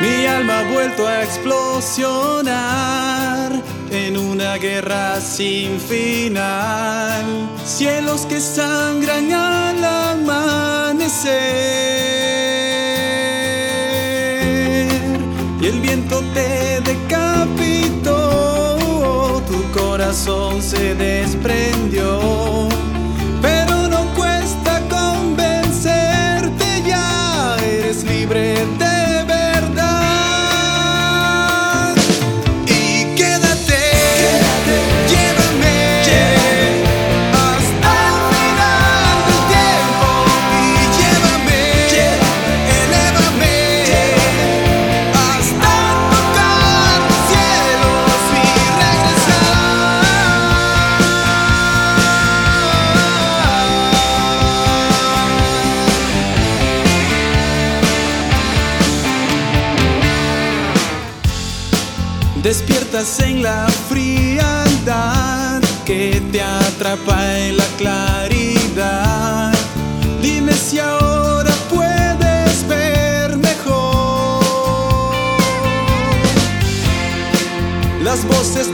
Mi alma ha vuelto a explosionar en una guerra sin final. Cielos que sangran al amanecer. Y el viento te decapitó, tu corazón se desprendió. Despiertas en la frialdad que te atrapa en la claridad. Dime si ahora puedes ver mejor. Las voces